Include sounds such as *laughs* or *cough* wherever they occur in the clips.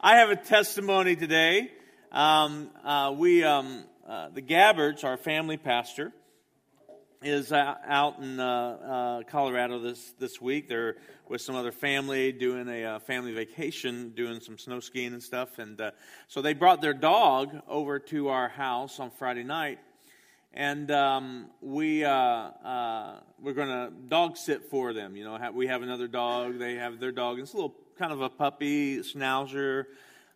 I have a testimony today. Um, uh, we, um, uh, the Gabbards, our family pastor, is out in uh, uh, Colorado this, this week. They're with some other family doing a uh, family vacation, doing some snow skiing and stuff. And uh, so they brought their dog over to our house on Friday night. And um, we uh, uh, we're going to dog sit for them. You know, we have another dog. They have their dog. It's a little kind of a puppy schnauzer.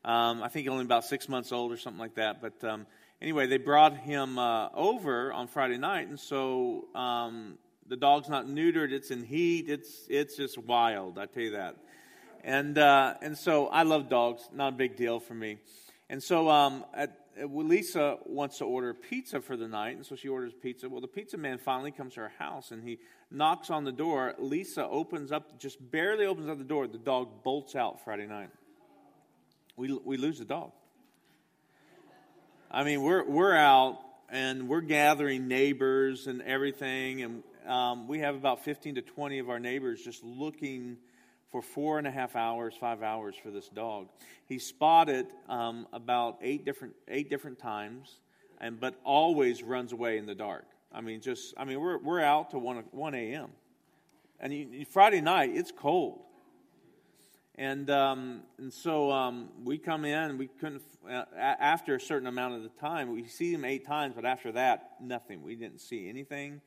Um, I think only about six months old or something like that. But um, anyway, they brought him uh, over on Friday night, and so um, the dog's not neutered. It's in heat. It's it's just wild. I tell you that. And uh, and so I love dogs. Not a big deal for me. And so um, at, Lisa wants to order pizza for the night, and so she orders pizza. Well, the pizza man finally comes to her house, and he knocks on the door. Lisa opens up, just barely opens up the door. The dog bolts out Friday night. We, we lose the dog. I mean, we're, we're out and we're gathering neighbors and everything, and um, we have about 15 to 20 of our neighbors just looking for four and a half hours, five hours for this dog. He spotted um, about eight different, eight different times, and but always runs away in the dark. I mean, just, I mean, we're, we're out to 1, 1 a.m. And you, Friday night, it's cold. And, um, and so um, we come in, we couldn't, uh, after a certain amount of the time, we see him eight times, but after that, nothing. We didn't see anything.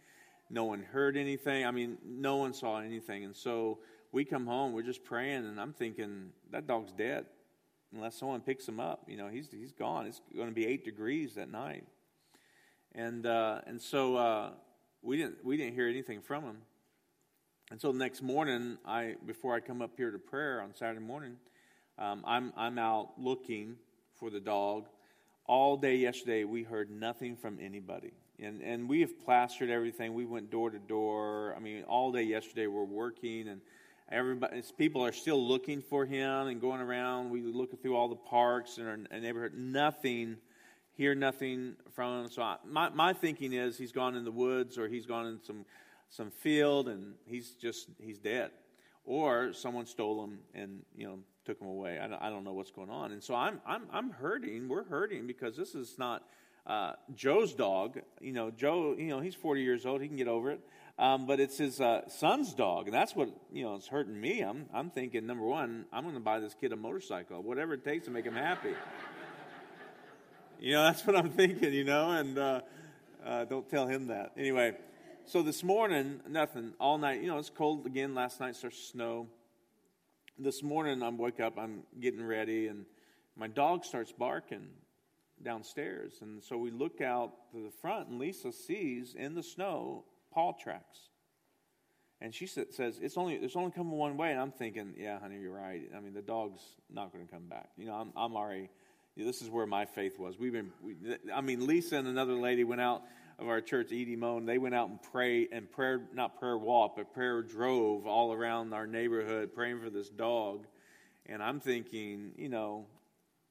No one heard anything. I mean, no one saw anything. And so we come home, we're just praying, and I'm thinking, that dog's dead. Unless someone picks him up, you know, he's, he's gone. It's going to be eight degrees that night. And, uh, and so uh, we, didn't, we didn't hear anything from him. And so the next morning, I, before I come up here to prayer on Saturday morning, um, I'm, I'm out looking for the dog. All day yesterday, we heard nothing from anybody. And, and we have plastered everything. We went door to door. I mean, all day yesterday, we're working, and everybody, people are still looking for him and going around. We looking through all the parks in our neighborhood. Nothing hear nothing from him. So I, my, my thinking is he's gone in the woods or he's gone in some, some field and he's just, he's dead. Or someone stole him and, you know, took him away. I don't, I don't know what's going on. And so I'm, I'm, I'm hurting. We're hurting because this is not uh, Joe's dog. You know, Joe, you know, he's 40 years old. He can get over it. Um, but it's his uh, son's dog, and that's what you know. It's hurting me. I'm, I'm thinking number one, I'm going to buy this kid a motorcycle, whatever it takes to make him happy. You know, *laughs* that's what I'm thinking, you know, and uh, uh, don't tell him that. Anyway, so this morning, nothing. All night, you know, it's cold again. Last night starts snow. This morning, I wake up, I'm getting ready, and my dog starts barking downstairs. And so we look out to the front, and Lisa sees in the snow paw tracks. And she says, it's only, it's only coming one way. And I'm thinking, yeah, honey, you're right. I mean, the dog's not going to come back. You know, I'm, I'm already this is where my faith was. We've been, we, I mean, Lisa and another lady went out of our church, Edie Moan. They went out and prayed and prayer, not prayer walk, but prayer drove all around our neighborhood, praying for this dog. And I'm thinking, you know,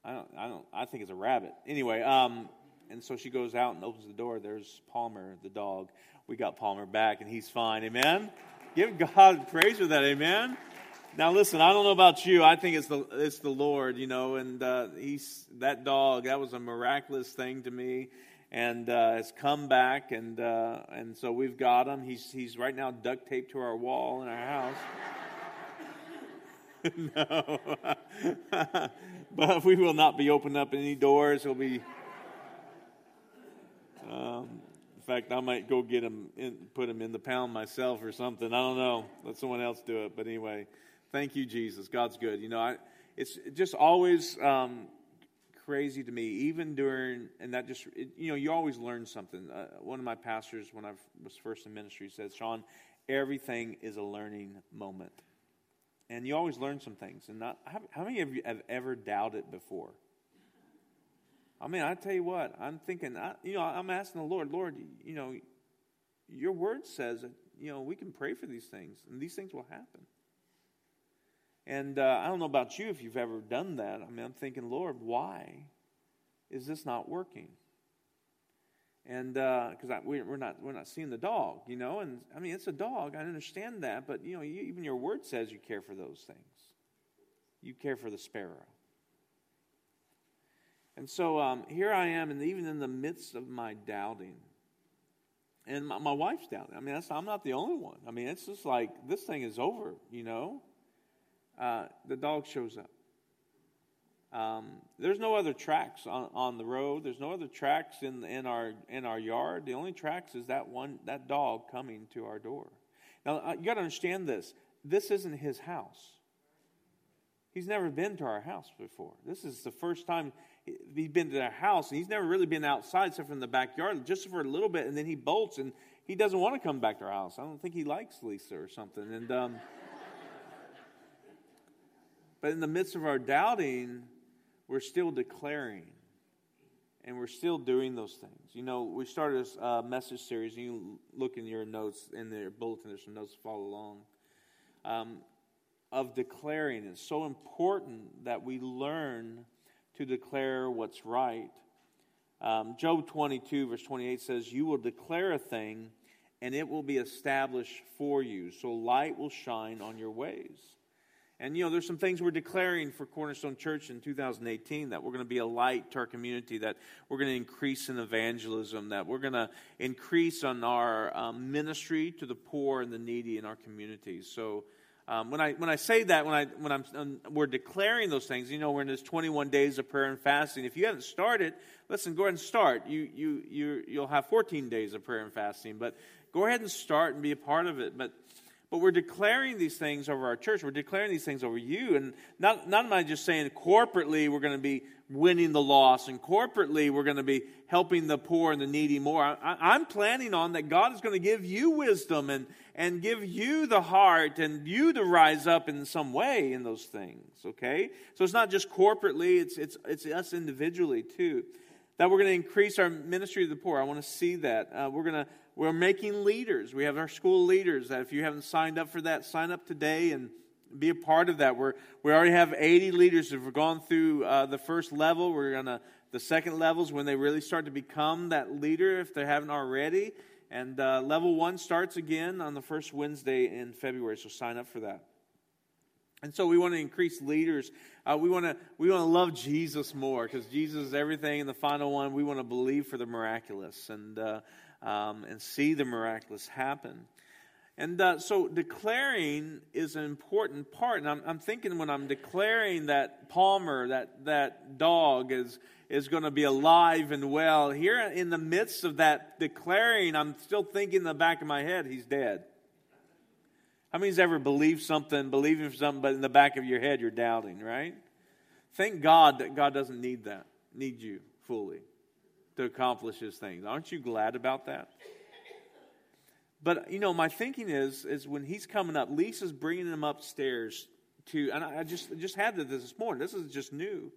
I don't, I don't, I think it's a rabbit. Anyway, um, and so she goes out and opens the door. There's Palmer, the dog. We got Palmer back, and he's fine. Amen. Give God praise for that. Amen. Now, listen, I don't know about you. I think it's the, it's the Lord, you know, and uh, he's, that dog, that was a miraculous thing to me and uh, has come back. And, uh, and so we've got him. He's, he's right now duct taped to our wall in our house. *laughs* no. *laughs* but we will not be opening up any doors. He'll be. Um, in fact, I might go get him, in, put him in the pound myself or something. I don't know. Let someone else do it. But anyway. Thank you, Jesus. God's good. You know, I, it's just always um, crazy to me, even during, and that just, it, you know, you always learn something. Uh, one of my pastors, when I was first in ministry, said, Sean, everything is a learning moment. And you always learn some things. And not, how, how many of you have ever doubted before? I mean, I tell you what, I'm thinking, I, you know, I'm asking the Lord, Lord, you know, your word says that, you know, we can pray for these things and these things will happen. And uh, I don't know about you if you've ever done that. I mean, I'm thinking, Lord, why is this not working? And because uh, we, are not we're not seeing the dog, you know. And I mean, it's a dog. I understand that, but you know, you, even your word says you care for those things. You care for the sparrow. And so um, here I am, and even in the midst of my doubting, and my, my wife's doubting. I mean, I'm not the only one. I mean, it's just like this thing is over, you know. Uh, the dog shows up. Um, there's no other tracks on, on the road. There's no other tracks in in our in our yard. The only tracks is that one that dog coming to our door. Now uh, you got to understand this. This isn't his house. He's never been to our house before. This is the first time he's been to our house, and he's never really been outside except from the backyard, just for a little bit, and then he bolts, and he doesn't want to come back to our house. I don't think he likes Lisa or something. And um, *laughs* but in the midst of our doubting, we're still declaring and we're still doing those things. You know, we started a uh, message series. and You look in your notes in the bulletin. There's some notes to follow along. Um, of declaring, it's so important that we learn to declare what's right. Um, Job 22 verse 28 says, "You will declare a thing, and it will be established for you. So light will shine on your ways." And, you know, there's some things we're declaring for Cornerstone Church in 2018 that we're going to be a light to our community, that we're going to increase in evangelism, that we're going to increase on our um, ministry to the poor and the needy in our communities. So, um, when I when I say that, when I when I'm um, we're declaring those things, you know, we're in this 21 days of prayer and fasting. If you haven't started, listen, go ahead and start. You you you you'll have 14 days of prayer and fasting, but go ahead and start and be a part of it. But but we're declaring these things over our church. We're declaring these things over you. And not, not am I just saying corporately we're going to be winning the loss and corporately we're going to be helping the poor and the needy more. I, am planning on that God is going to give you wisdom and, and give you the heart and you to rise up in some way in those things, okay? So it's not just corporately, it's, it's, it's us individually too. That we're going to increase our ministry to the poor. I want to see that. Uh, we're going to we're making leaders. We have our school leaders that if you haven't signed up for that, sign up today and be a part of that. We're, we already have 80 leaders who've gone through uh, the first level. We're going to, the second levels when they really start to become that leader if they haven't already. And uh, level one starts again on the first Wednesday in February, so sign up for that. And so we want to increase leaders. Uh, we want to we want to love Jesus more because Jesus is everything. And the final one, we want to believe for the miraculous. And uh, um, and see the miraculous happen. And uh, so declaring is an important part. And I'm, I'm, thinking when I'm declaring that Palmer, that, that dog, is, is going to be alive and well, here in the midst of that declaring, I'm still thinking in the back of my head, he's dead. How many's ever believed something, believing for something, but in the back of your head you're doubting, right? Thank God that God doesn't need that, need you fully to accomplish his things. Aren't you glad about that? But you know, my thinking is is when he's coming up, Lisa's bringing him upstairs to, and I just just had this this morning. This is just new.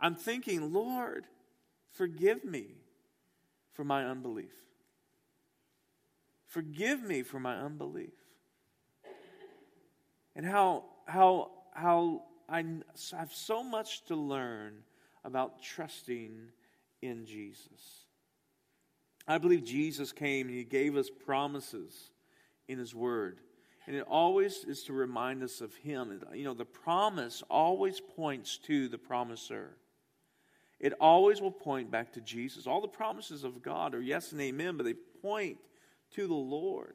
I'm thinking, Lord, forgive me for my unbelief. Forgive me for my unbelief. And how how how I have so much to learn about trusting in Jesus. I believe Jesus came and he gave us promises in his word. And it always is to remind us of him. You know, the promise always points to the promiser. It always will point back to Jesus. All the promises of God are yes and amen, but they point to the Lord.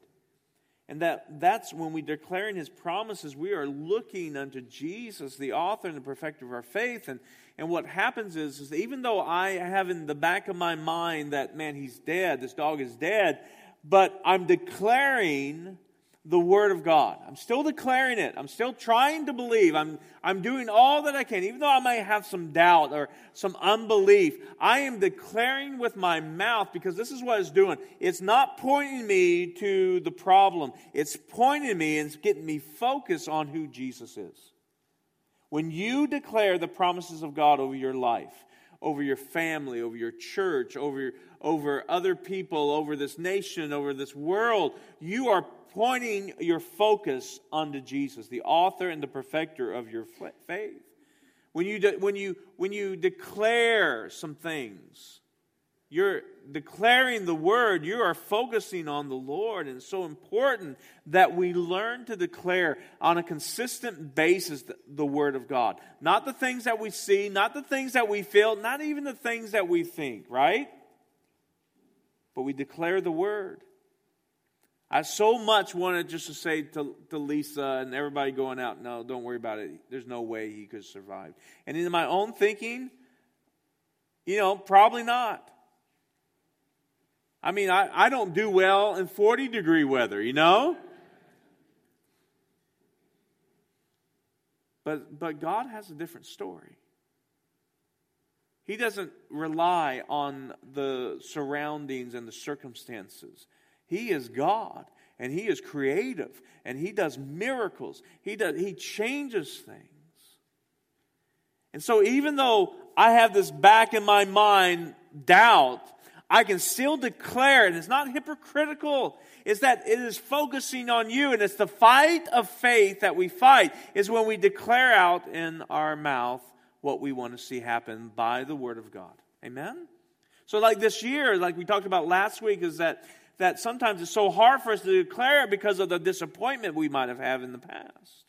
And that, that's when we declaring his promises, we are looking unto Jesus, the author and the perfecter of our faith. And, and what happens is, is even though I have in the back of my mind that, man, he's dead, this dog is dead, but I'm declaring the Word of God. I'm still declaring it. I'm still trying to believe. I'm, I'm doing all that I can. Even though I may have some doubt or some unbelief, I am declaring with my mouth because this is what it's doing. It's not pointing me to the problem, it's pointing me and getting me focused on who Jesus is. When you declare the promises of God over your life, over your family, over your church, over, over other people, over this nation, over this world, you are pointing your focus unto Jesus, the author and the perfecter of your faith. When you, de- when, you, when you declare some things, you're declaring the word, you are focusing on the Lord. And it's so important that we learn to declare on a consistent basis the, the, word of God. Not the things that we see, not the things that we feel, not even the things that we think, right? But we declare the word. I so much wanted just to say to, to Lisa and everybody going out, no, don't worry about it. There's no way he could survive. And in my own thinking, you know, probably not. I mean, I, I don't do well in 40 degree weather, you know? But, but God has a different story. He doesn't rely on the surroundings and the circumstances. He is God and he is creative and he does miracles. He does he changes things. And so even though I have this back in my mind doubt, I can still declare, and it's not hypocritical, is that it is focusing on you, and it's the fight of faith that we fight, is when we declare out in our mouth what we want to see happen by the Word of God. Amen? So, like this year, like we talked about last week, is that, that sometimes it's so hard for us to declare because of the disappointment we might have had in the past.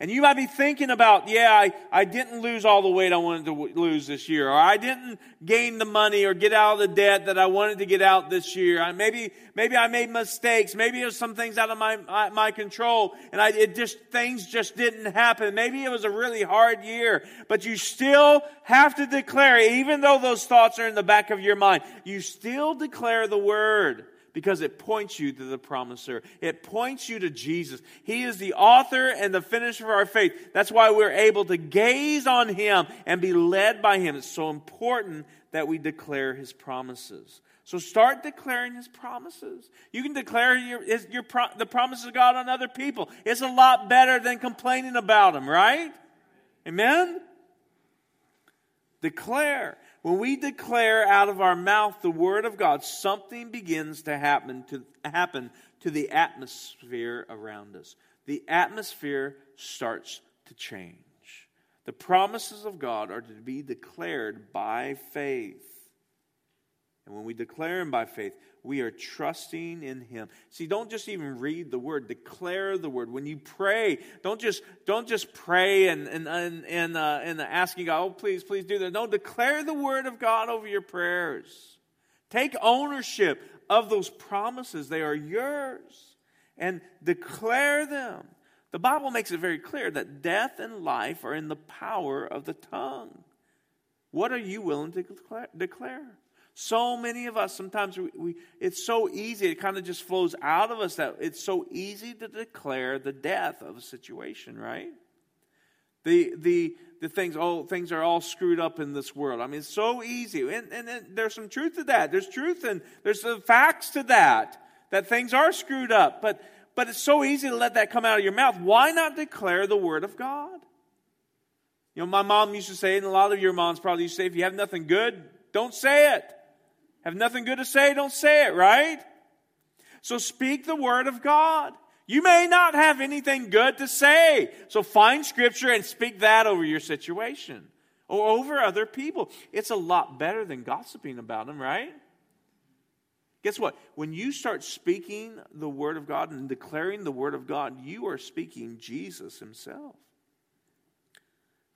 And you might be thinking about, yeah, I, I didn't lose all the weight I wanted to w- lose this year, or I didn't gain the money or get out of the debt that I wanted to get out this year. I, maybe, maybe I made mistakes. Maybe there's some things out of my, my, my control and I, it just, things just didn't happen. Maybe it was a really hard year, but you still have to declare, even though those thoughts are in the back of your mind, you still declare the word because it points you to the promiser. It points you to Jesus. He is the author and the finisher of our faith. That's why we're able to gaze on him and be led by him. It's so important that we declare his promises. So start declaring his promises. You can declare your, your, the promises of God on other people. It's a lot better than complaining about them, right? Amen? Declare. When we declare out of our mouth the word of God, something begins to happen to happen to the atmosphere around us. The atmosphere starts to change. The promises of God are to be declared by faith. And when we declare them by faith, we are trusting in him. See don't just even read the word declare the word. When you pray don't just don't just pray and and and and, uh, and asking god oh please please do that. No declare the word of god over your prayers. Take ownership of those promises. They are yours and declare them. The bible makes it very clear that death and life are in the power of the tongue. What are you willing to declare, declare? So many of us, sometimes we, we, it's so easy, it kind of just flows out of us that it's so easy to declare the death of a situation, right? The, the, the things, oh, things are all screwed up in this world. I mean, it's so easy. And, and, and there's some truth to that. There's truth and there's some facts to that, that things are screwed up. But, but it's so easy to let that come out of your mouth. Why not declare the word of God? You know, my mom used to say, and a lot of your moms probably used to say, if you have nothing good, don't say it. Have nothing good to say? Don't say it, right? So speak the word of God. You may not have anything good to say. So find scripture and speak that over your situation or over other people. It's a lot better than gossiping about them, right? Guess what? When you start speaking the word of God and declaring the word of God, you are speaking Jesus himself.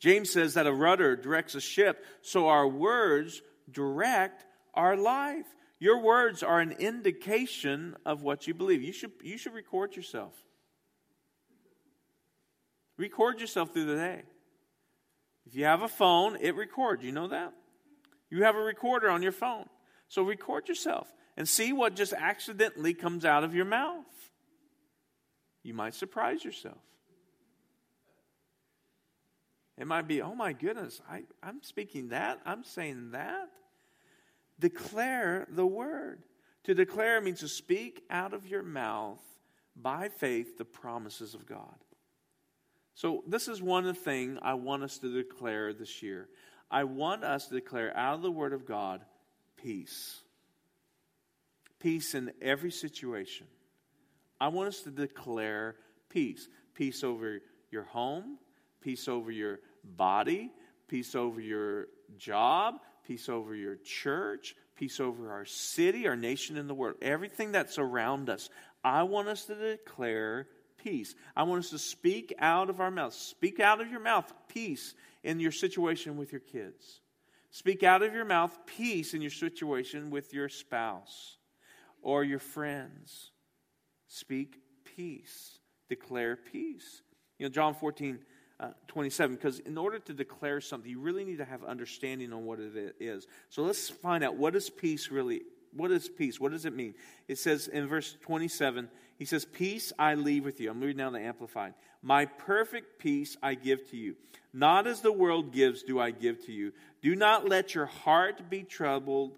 James says that a rudder directs a ship, so our words direct our life. Your words are an indication of what you believe. You should, you should record yourself. Record yourself through the day. If you have a phone, it records. You know that? You have a recorder on your phone. So record yourself and see what just accidentally comes out of your mouth. You might surprise yourself. It might be, oh my goodness, I, I'm speaking that, I'm saying that. Declare the word. To declare means to speak out of your mouth by faith the promises of God. So, this is one thing I want us to declare this year. I want us to declare out of the Word of God peace. Peace in every situation. I want us to declare peace. Peace over your home, peace over your body, peace over your job, peace over your church, peace over our city, our nation, and the world. Everything that's around us. I want us to declare peace. I want us to speak out of our mouth. Speak out of your mouth peace in your situation with your kids. Speak out of your mouth peace in your situation with your spouse or your friends. Speak peace. Declare peace. You know, John 14, uh, 27, because in order to declare something, you really need to have understanding on what it is. So let's find out what is peace really what is peace? What does it mean? It says in verse 27, he says, Peace I leave with you. I'm reading now the Amplified. My perfect peace I give to you. Not as the world gives, do I give to you. Do not let your heart be troubled,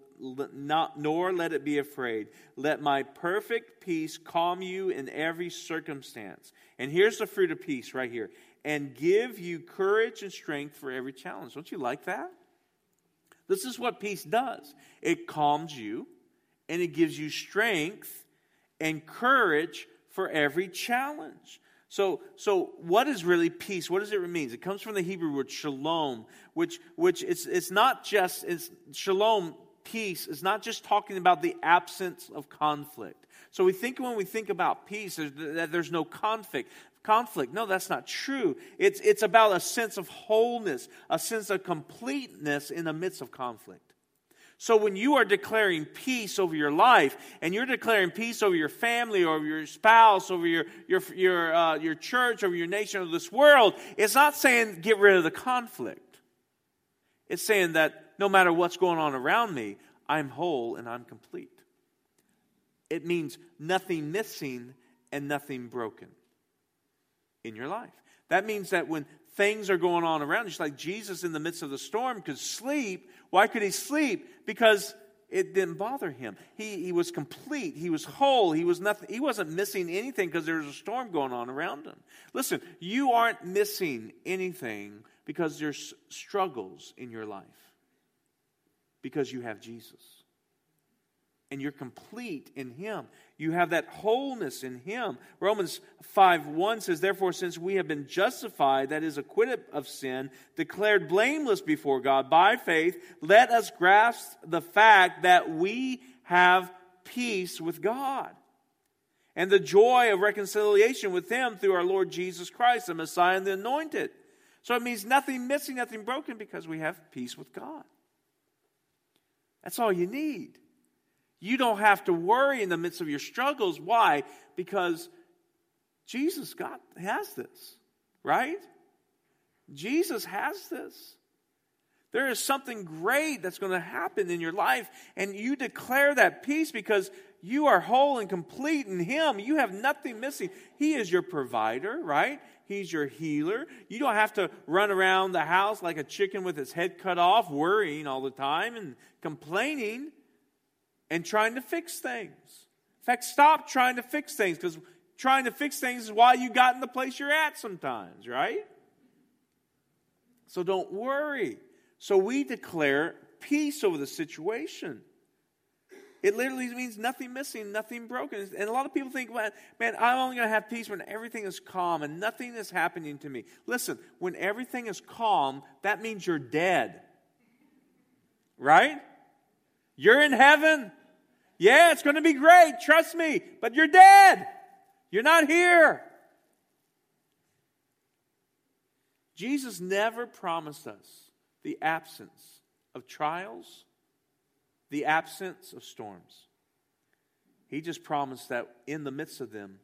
not, nor let it be afraid. Let my perfect peace calm you in every circumstance. And here's the fruit of peace right here and give you courage and strength for every challenge. Don't you like that? This is what peace does it calms you and it gives you strength and courage for every challenge. So, so what is really peace? What does it mean? It comes from the Hebrew word shalom, which, which it's, it's not just, it's shalom, peace, is not just talking about the absence of conflict. So we think when we think about peace, that there's no conflict. Conflict. No, that's not true. It's, it's about a sense of wholeness, a sense of completeness in the midst of conflict. So when you are declaring peace over your life, and you're declaring peace over your family, over your spouse, over your your your uh, your church, over your nation, over this world, it's not saying get rid of the conflict. It's saying that no matter what's going on around me, I'm whole and I'm complete. It means nothing missing and nothing broken in your life. That means that when things are going on around. Just like Jesus in the midst of the storm could sleep. Why could he sleep? Because it didn't bother him. He, he was complete. He was whole. He was nothing. He wasn't missing anything because there was a storm going on around him. Listen, you aren't missing anything because there's struggles in your life. Because you have Jesus and you're complete in Him. You have that wholeness in Him. Romans 5 1 says, Therefore, since we have been justified, that is, acquitted of sin, declared blameless before God by faith, let us grasp the fact that we have peace with God and the joy of reconciliation with Him through our Lord Jesus Christ, the Messiah and the Anointed. So it means nothing missing, nothing broken, because we have peace with God. That's all you need. You don't have to worry in the midst of your struggles. Why? Because Jesus God has this, right? Jesus has this. There is something great that's going to happen in your life, and you declare that peace because you are whole and complete in Him. You have nothing missing. He is your provider, right? He's your healer. You don't have to run around the house like a chicken with its head cut off, worrying all the time and complaining and trying to fix things. In fact, stop trying to fix things because trying to fix things is why you got in the place you're at sometimes, right? So don't worry. So we declare peace over the situation. It literally means nothing missing, nothing broken. And a lot of people think, man, man I'm only going to have peace when everything is calm and nothing is happening to me. Listen, when everything is calm, that means you're dead. Right? You're in heaven. Yeah, it's going to be great. Trust me. But you're dead. You're not here. Jesus never promised us the absence of trials, the absence of storms. He just promised that in the midst of them,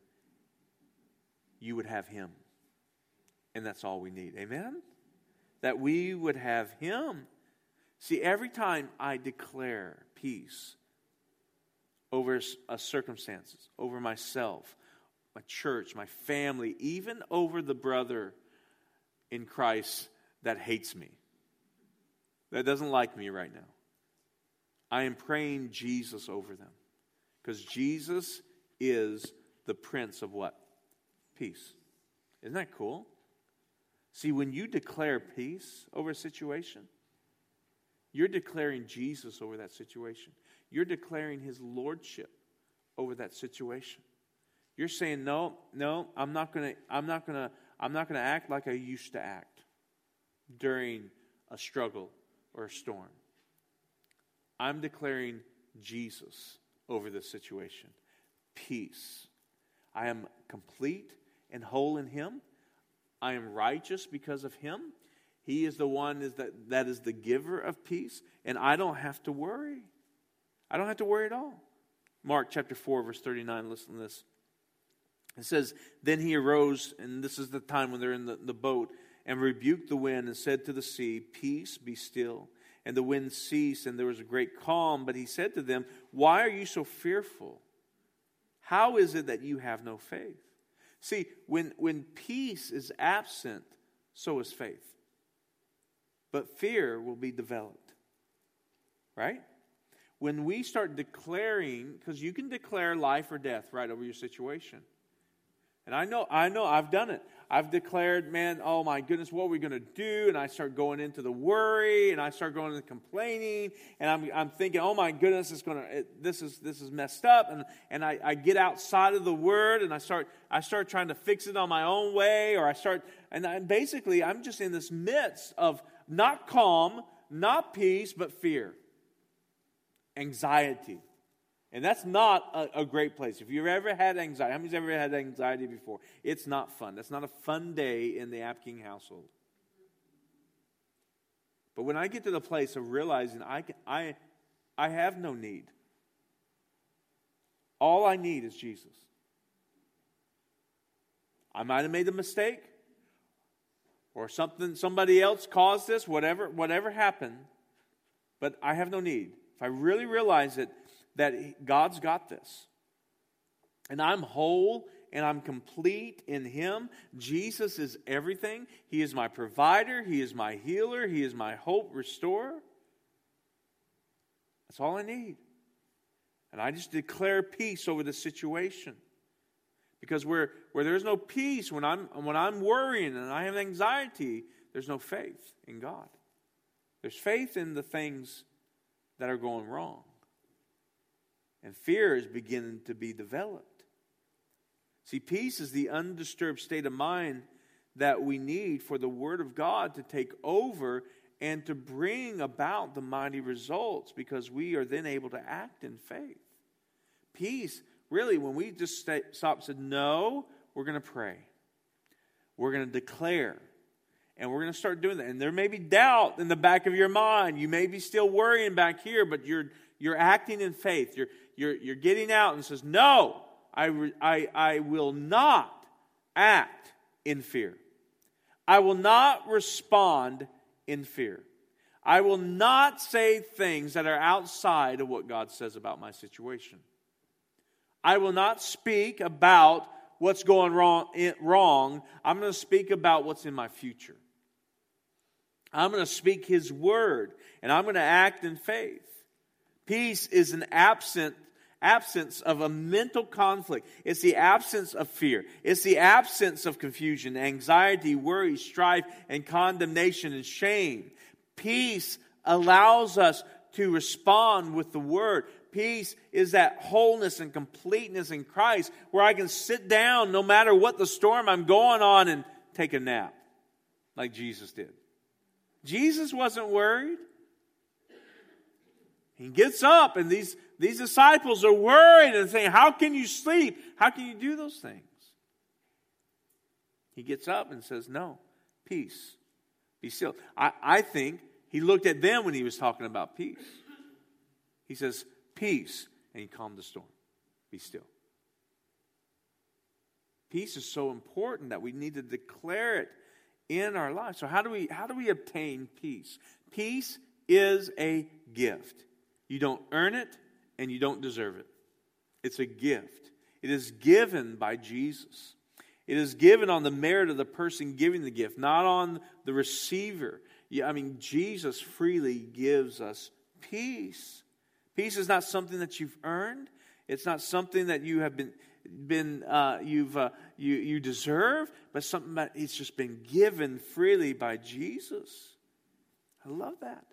you would have Him. And that's all we need. Amen? That we would have Him. See, every time I declare peace, over uh, circumstances, over myself, my church, my family, even over the brother in Christ that hates me, that doesn't like me right now. I am praying Jesus over them because Jesus is the Prince of what? Peace. Isn't that cool? See, when you declare peace over a situation, you're declaring Jesus over that situation. You're declaring his lordship over that situation. You're saying, no, no, I'm not gonna, I'm not gonna, I'm not gonna act like I used to act during a struggle or a storm. I'm declaring Jesus over this situation. Peace. I am complete and whole in Him. I am righteous because of Him. He is the one is that, that is the giver of peace, and I don't have to worry. I don't have to worry at all. Mark chapter 4, verse 39, listen to this. It says, Then he arose, and this is the time when they're in the, the boat, and rebuked the wind and said to the sea, Peace, be still. And the wind ceased, and there was a great calm. But he said to them, Why are you so fearful? How is it that you have no faith? See, when, when peace is absent, so is faith. But fear will be developed. Right? When we start declaring, because you can declare life or death right over your situation. And I know, I know, I've done it. I've declared, man, oh my goodness, what are we going to do? And I start going into the worry, and I start going into complaining, and I'm, I'm thinking, oh my goodness, it's going to, this is this is messed up, and and I, I get outside of the Word, and I start I start trying to fix it on my own way, or I start, and, I, and basically, I'm just in this midst of not calm, not peace, but fear, anxiety. And that's not a, a, great place. If you've ever had anxiety, how many's ever had anxiety before? It's not fun. That's not a fun day in the App King household. But when I get to the place of realizing I, can, I, I have no need, all I need is Jesus. I might have made a mistake, or something, somebody else caused this, whatever, whatever happened, but I have no need. If I really realize it, that God's got this. And I'm whole and I'm complete in Him. Jesus is everything. He is my provider, He is my healer, He is my hope restorer. That's all I need. And I just declare peace over the situation. Because where, where there's no peace, when I'm, when I'm worrying and I have anxiety, there's no faith in God. There's faith in the things that are going wrong and fear is beginning to be developed. See, peace is the undisturbed state of mind that we need for the Word of God to take over and to bring about the mighty results because we are then able to act in faith. Peace, really, when we just stay, stop and said, No, we're going to pray, we're going to declare. And we're going to start doing that. And there may be doubt in the back of your mind. You may be still worrying back here, but you're, you're acting in faith. You're, you're, you're getting out and says, No, I, I, I will not act in fear. I will not respond in fear. I will not say things that are outside of what God says about my situation. I will not speak about what's going wrong. wrong. I'm going to speak about what's in my future. I'm going to speak His word, and I'm going to act in faith. Peace is an absent absence of a mental conflict. It's the absence of fear. It's the absence of confusion, anxiety, worry, strife, and condemnation and shame. Peace allows us to respond with the word. Peace is that wholeness and completeness in Christ where I can sit down no matter what the storm I'm going on and take a nap like Jesus did. Jesus wasn't worried. He gets up, and these, these disciples are worried and saying, How can you sleep? How can you do those things? He gets up and says, No, peace. Be still. I, I think he looked at them when he was talking about peace. He says, Peace. And he calmed the storm. Be still. Peace is so important that we need to declare it in our lives. So how do we how do we obtain peace? Peace is a gift. You don't earn it and you don't deserve it. It's a gift. It is given by Jesus. It is given on the merit of the person giving the gift, not on the receiver. I mean, Jesus freely gives us peace. Peace is not something that you've earned. It's not something that you have been been uh, you've uh, you you deserve, but something that it's just been given freely by Jesus. I love that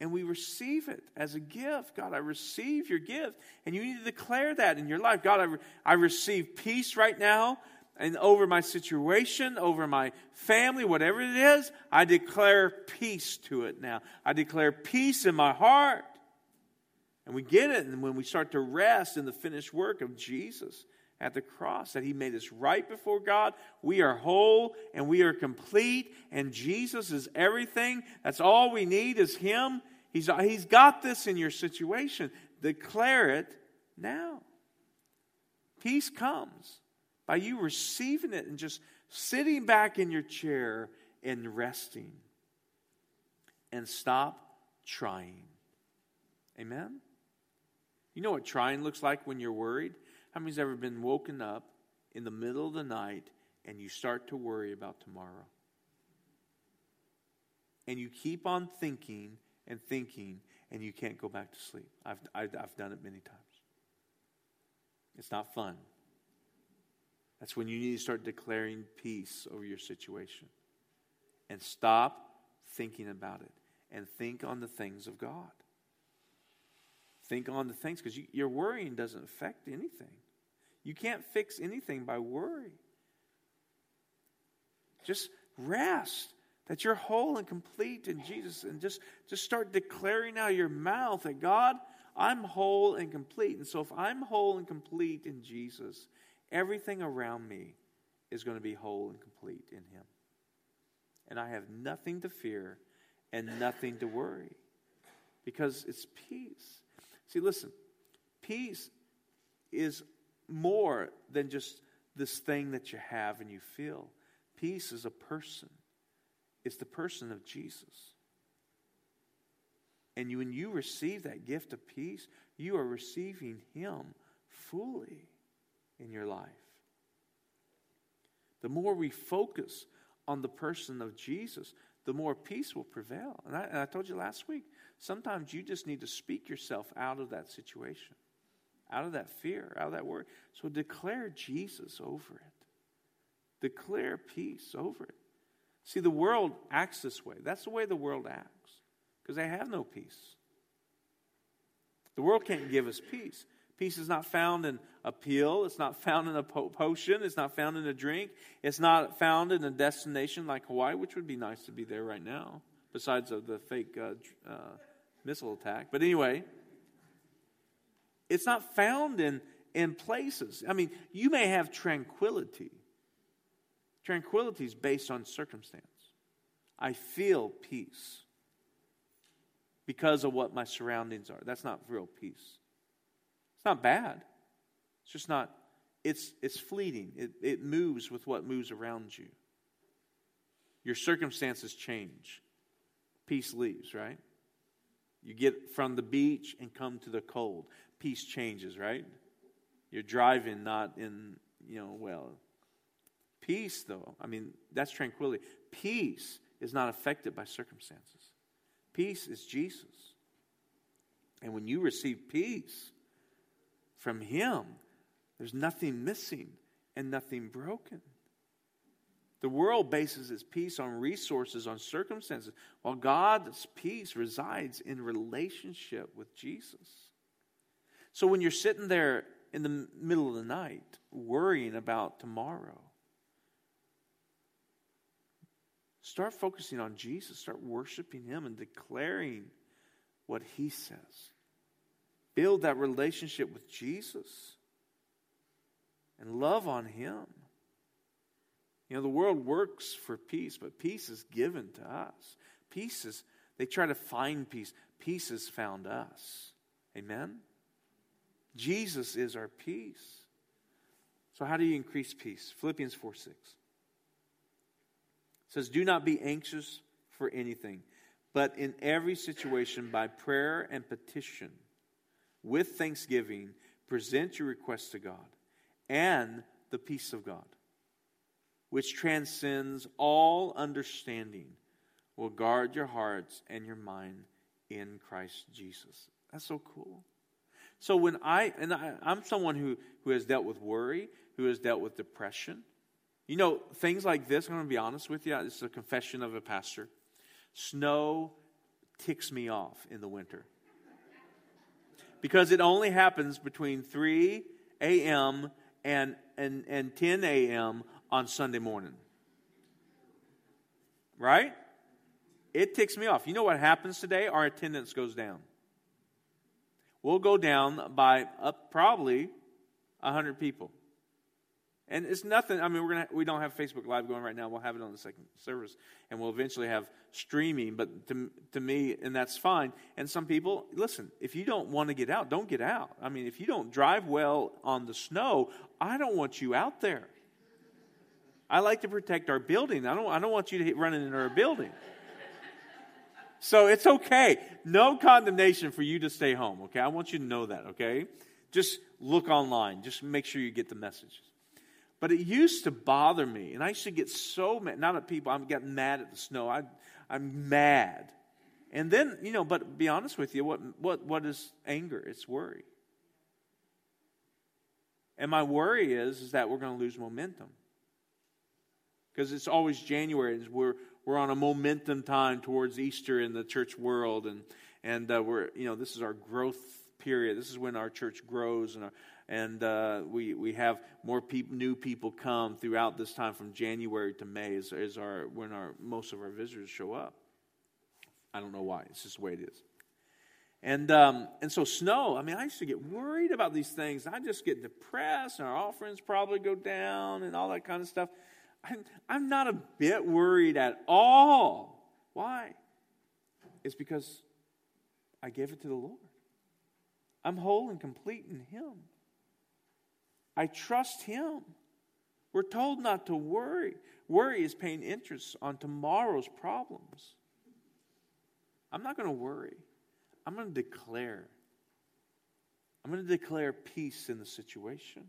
and we receive it as a gift. God, I receive your gift. And you need to declare that in your life. God, I, re- I receive peace right now and over my situation, over my family, whatever it is, I declare peace to it now. I declare peace in my heart. And we get it and when we start to rest in the finished work of Jesus at the cross, that He made us right before God. We are whole and we are complete, and Jesus is everything. That's all we need is Him. He's, he's got this in your situation. Declare it now. Peace comes by you receiving it and just sitting back in your chair and resting. And stop trying. Amen? You know what trying looks like when you're worried? How many's ever been woken up in the middle of the night and you start to worry about tomorrow? And you keep on thinking and thinking and you can't go back to sleep. I've, I've, I've done it many times. It's not fun. That's when you need to start declaring peace over your situation. And stop thinking about it and think on the things of God. Think on the things because you, your worrying doesn't affect anything. You can't fix anything by worry. Just rest that you're whole and complete in Jesus and just, just start declaring out your mouth that God, I'm whole and complete. And so if I'm whole and complete in Jesus, everything around me is going to be whole and complete in Him. And I have nothing to fear and nothing to worry because it's peace. See, listen, peace is more than just this thing that you have and you feel. Peace is a person, it's the person of Jesus. And you, when you receive that gift of peace, you are receiving Him fully in your life. The more we focus on the person of Jesus, the more peace will prevail. And I, and I told you last week, sometimes you just need to speak yourself out of that situation, out of that fear, out of that worry. So declare Jesus over it, declare peace over it. See, the world acts this way. That's the way the world acts because they have no peace. The world can't give us peace. Peace is not found in a pill. It's not found in a potion. It's not found in a drink. It's not found in a destination like Hawaii, which would be nice to be there right now, besides of the fake uh, uh, missile attack. But anyway, it's not found in, in places. I mean, you may have tranquility. Tranquility is based on circumstance. I feel peace because of what my surroundings are. That's not real peace. It's not bad. It's just not, it's, it's fleeting. It, it moves with what moves around you. Your circumstances change. Peace leaves, right? You get from the beach and come to the cold. Peace changes, right? You're driving, not in, you know, well. Peace, though, I mean, that's tranquility. Peace is not affected by circumstances. Peace is Jesus. And when you receive peace, from Him. There's nothing missing and nothing broken. The world bases its peace on resources, on circumstances, while God's peace resides in relationship with Jesus. So when you're sitting there in the middle of the night worrying about tomorrow, start focusing on Jesus, start worshiping Him and declaring what He says build that relationship with Jesus and love on Him. You know, the world works for peace, but peace is given to us. Peace is, they try to find peace. Peace has found us. Amen? Jesus is our peace. So, how do you increase peace? Philippians 4 6 says, Do not be anxious for anything, but in every situation, by prayer and petition with thanksgiving, present your requests to God, and the peace of God, which transcends all understanding, will guard your hearts and your mind in Christ Jesus. That's so cool. So when I and I, am someone who who has dealt with worry, who has dealt with depression. You know, things like this, I'm going to be honest with you. This is a confession of a pastor. Snow ticks me off in the winter because it only happens between 3 a.m. And, and, and 10 a.m. on Sunday morning. Right? It ticks me off. You know what happens today? Our attendance goes down. We'll go down by up probably 100 people. And it's nothing. I mean, we're gonna we don't have Facebook Live going right now. We'll have it on the second service, and we'll eventually have streaming. But to to me, and that's fine. And some people, listen, if you don't want to get out, don't get out. I mean, if you don't drive well on the snow, I don't want you out there. I like to protect our building. I don't I don't want you to running into our building. So it's okay. No condemnation for you to stay home. Okay, I want you to know that. Okay, just look online. Just make sure you get the message. But it used to bother me, and I used to get so mad. Not at people, I'm getting mad at the snow. I, I'm mad. And then, you know, but be honest with you, what, what, what is anger? It's worry. And my worry is, is that we're going to lose momentum. Because it's always January, and we're, we're on a momentum time towards Easter in the church world, and, and uh, we're, you know, this is our growth period. This is when our church grows and our, and uh, we, we have more peop- new people come throughout this time from January to May is, is our, when our, most of our visitors show up. I don't know why. It's just the way it is. And, um, and so snow, I mean, I used to get worried about these things. I just get depressed, and our offerings probably go down and all that kind of stuff. I'm, I'm not a bit worried at all. Why? It's because I gave it to the Lord. I'm whole and complete in Him. I trust Him. We're told not to worry. Worry is paying interest on tomorrow's problems. I'm not going to worry. I'm going to declare. I'm going to declare peace in the situation.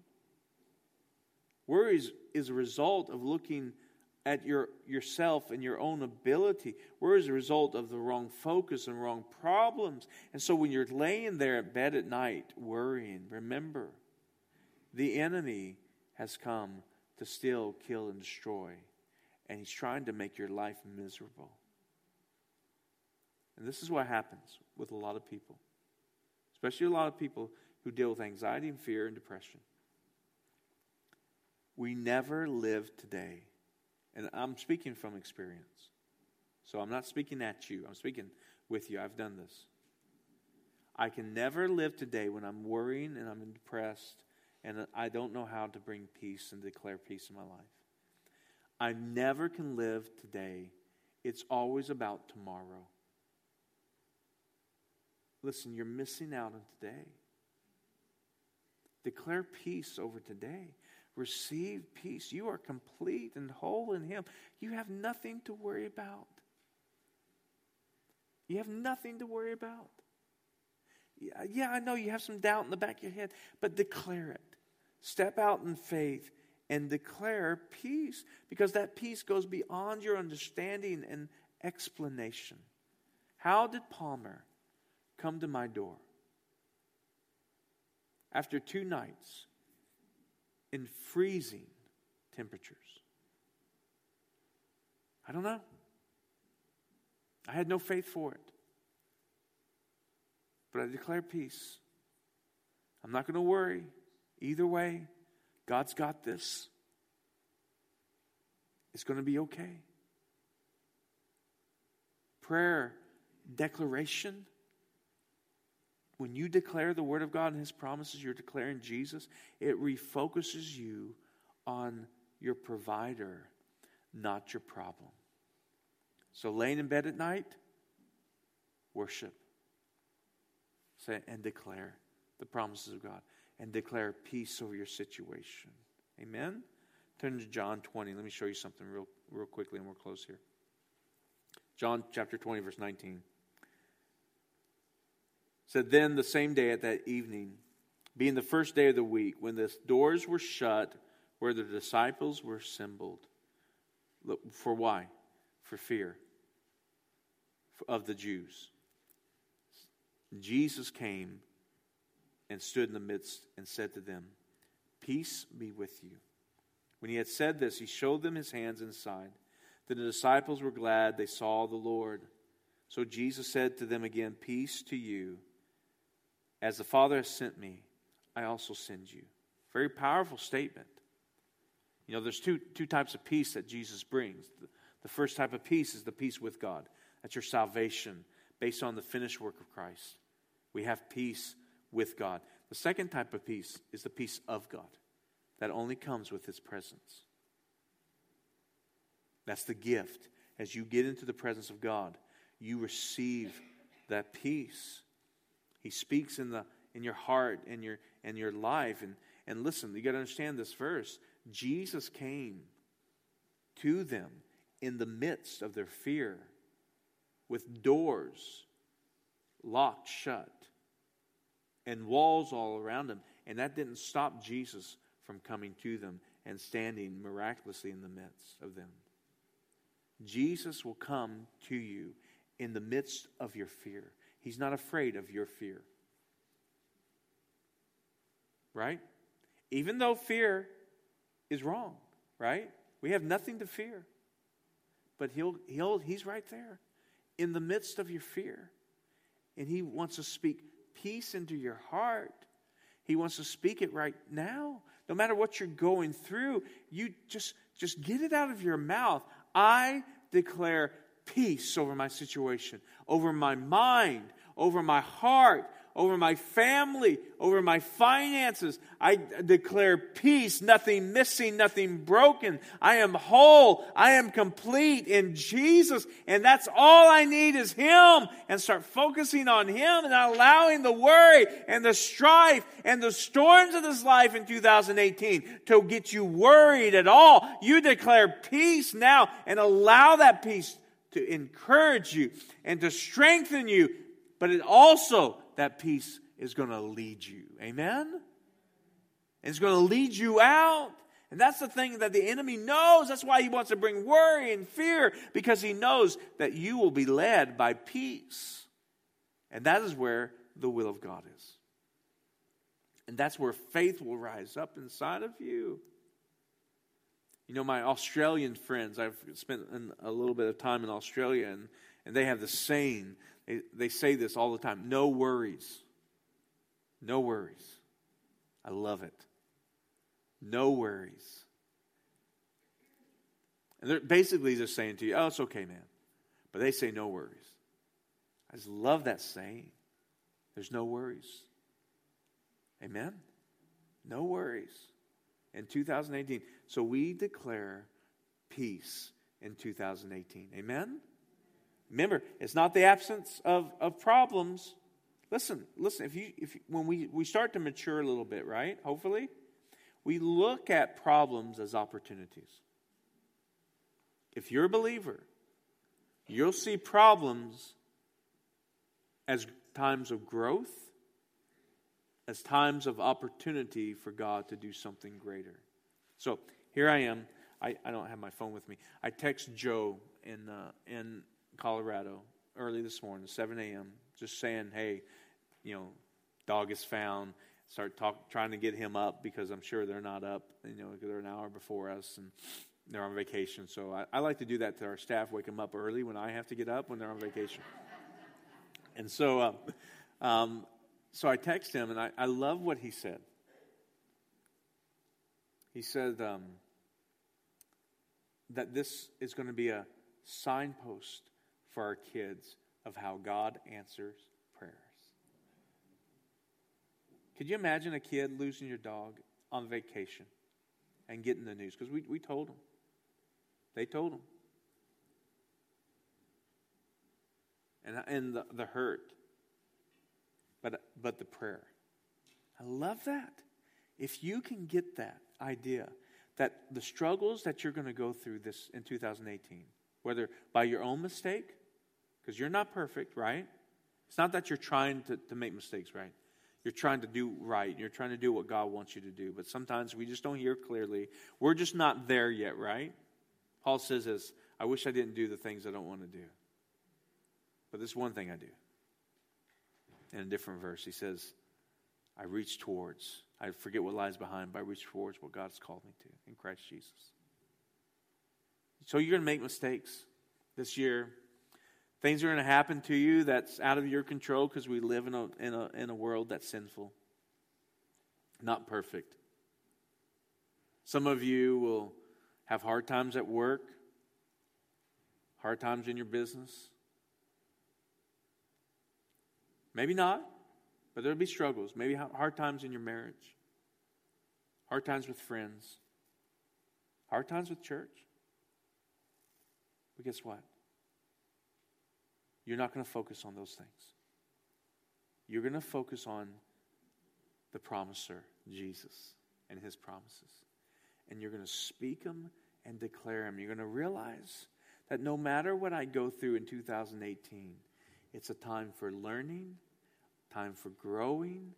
Worry is, a result of looking at your, yourself and your own ability. Worry is a result of the wrong focus and wrong problems. And so when you're laying there at bed at night worrying, remember the enemy has come to steal, kill, and destroy, and he's trying to make your life miserable. And this is what happens with a lot of people, especially a lot of people who deal with anxiety and fear and depression. We never live today, and I'm speaking from experience. So I'm not speaking at you, I'm speaking with you. I've done this. I can never live today when I'm worrying and I'm depressed and I don't know how to bring peace and declare peace in my life. I never can live today. It's always about tomorrow. Listen, you're missing out on today. Declare peace over today. Receive peace. You are complete and whole in Him. You have nothing to worry about. You have nothing to worry about. Yeah, yeah, I know you have some doubt in the back of your head, but declare it. Step out in faith and declare peace because that peace goes beyond your understanding and explanation. How did Palmer come to my door? After two nights in freezing temperatures. I don't know. I had no faith for it. But I declare peace. I'm not going to worry. Either way, God's got this. It's going to be okay. Prayer, declaration. When you declare the Word of God and His promises, you're declaring Jesus, it refocuses you on your provider, not your problem. So, laying in bed at night, worship. Say, and declare the promises of God and declare peace over your situation. Amen? Turn to John 20. Let me show you something real, real quickly, and we'll close here. John chapter 20, verse 19. Said, Then the same day at that evening, being the first day of the week, when the doors were shut where the disciples were assembled. For why? For fear of the Jews. Jesus came and stood in the midst and said to them, Peace be with you. When he had said this, he showed them his hands and side. Then the disciples were glad they saw the Lord. So Jesus said to them again, Peace to you. As the Father has sent me, I also send you. Very powerful statement. You know, there's two, two types of peace that Jesus brings. The, the first type of peace is the peace with God. That's your salvation based on the finished work of Christ. We have peace with God. The second type of peace is the peace of God that only comes with His presence. That's the gift. As you get into the presence of God, you receive that peace. He speaks in, the, in your heart and your, and your life. And, and listen, you got to understand this verse. Jesus came to them in the midst of their fear with doors locked shut and walls all around them. And that didn't stop Jesus from coming to them and standing miraculously in the midst of them. Jesus will come to you in the midst of your fear. He's not afraid of your fear. Right? Even though fear is wrong, right? We have nothing to fear. But he'll, he'll, he's right there in the midst of your fear. And he wants to speak peace into your heart. He wants to speak it right now. No matter what you're going through, you just, just get it out of your mouth. I declare peace over my situation, over my mind, over my heart, over my family, over my finances. I declare peace, nothing missing, nothing broken. I am whole. I am complete in Jesus. And that's all I need is Him. And start focusing on Him and allowing the worry and the strife and the storms of this life in 2018 to get you worried at all. You declare peace now and allow that peace to encourage you and to strengthen you. But it also that peace is going to lead you. Amen? It's going to lead you out. And that's the thing that the enemy knows. That's why he wants to bring worry and fear, because he knows that you will be led by peace. And that is where the will of God is. And that's where faith will rise up inside of you. You know, my Australian friends, I've spent a little bit of time in Australia, and, and they have the saying they, they say this all the time no worries. No worries. I love it. No worries. And they're basically just saying to you, oh, it's okay, man. But they say no worries. I just love that saying. There's no worries. Amen? No worries. In 2018. So we declare peace in 2018. Amen? Remember, it's not the absence of, of problems. Listen, listen, if you, if when we, we start to mature a little bit, right? Hopefully, we look at problems as opportunities. If you're a believer, you'll see problems as times of growth, as times of opportunity for God to do something greater. So here I am. I, I don't have my phone with me. I text Joe in, uh, in Colorado early this morning, 7 a.m., just saying, hey, you know, dog is found. Start talk, trying to get him up because I'm sure they're not up. You know, they're an hour before us and they're on vacation. So I, I like to do that to our staff, wake them up early when I have to get up when they're on vacation. and so, uh, um, so I text him, and I, I love what he said. He said um, that this is going to be a signpost for our kids of how God answers prayers. Could you imagine a kid losing your dog on vacation and getting the news? Because we, we told them. They told them. And, and the, the hurt, but, but the prayer. I love that. If you can get that idea that the struggles that you're going to go through this in 2018, whether by your own mistake because you're not perfect, right? It's not that you're trying to, to make mistakes, right? You're trying to do right. You're trying to do what God wants you to do. But sometimes we just don't hear clearly. We're just not there yet, right? Paul says this I wish I didn't do the things I don't want to do. But this one thing I do. In a different verse, he says, I reach towards. I forget what lies behind, but I reach towards what God's called me to in Christ Jesus. So you're going to make mistakes this year. Things are going to happen to you that's out of your control because we live in a, in, a, in a world that's sinful, not perfect. Some of you will have hard times at work, hard times in your business. Maybe not, But there'll be struggles, maybe hard times in your marriage, hard times with friends, hard times with church. But guess what? You're not going to focus on those things. You're going to focus on the promiser, Jesus, and his promises. And you're going to speak them and declare them. You're going to realize that no matter what I go through in 2018, it's a time for learning, time for growing,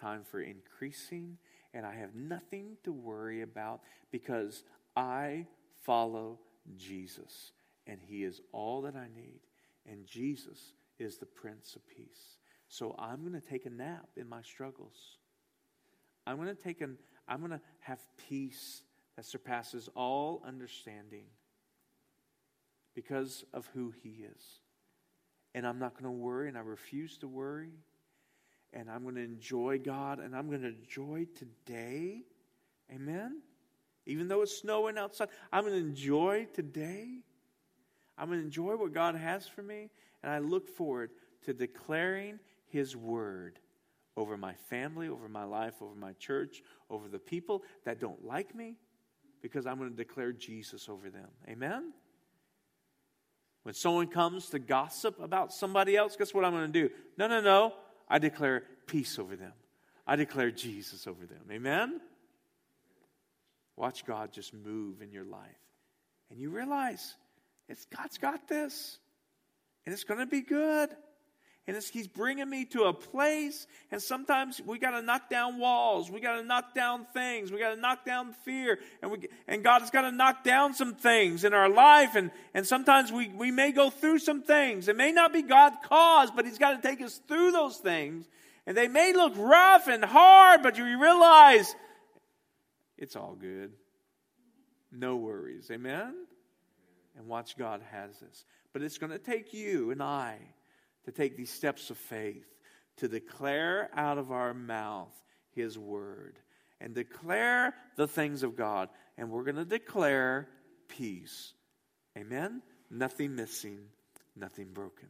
time for increasing, and I have nothing to worry about because I follow Jesus, and He is all that I need, and Jesus is the Prince of Peace. So I'm going to take a nap in my struggles. I'm going to take an I'm going to have peace that surpasses all understanding because of who he is. And I'm not going to worry, and I refuse to worry. And I'm going to enjoy God, and I'm going to enjoy today. Amen? Even though it's snowing outside, I'm going to enjoy today. I'm going to enjoy what God has for me, and I look forward to declaring His word over my family, over my life, over my church, over the people that don't like me, because I'm going to declare Jesus over them. Amen? When someone comes to gossip about somebody else, guess what I'm going to do? No, no, no. I declare peace over them. I declare Jesus over them. Amen? Watch God just move in your life. And you realize it's God's got this. And it's going to be good. And he's bringing me to a place, and sometimes we got to knock down walls. We got to knock down things. We got to knock down fear. And, we, and God has got to knock down some things in our life. And, and sometimes we, we may go through some things. It may not be God caused, but He's got to take us through those things. And they may look rough and hard, but you realize it's all good. No worries. Amen? And watch God has this. But it's going to take you and I to take these steps of faith, to declare out of our mouth His word, and declare the things of God. And we're going to declare peace. Amen? Nothing missing, nothing broken.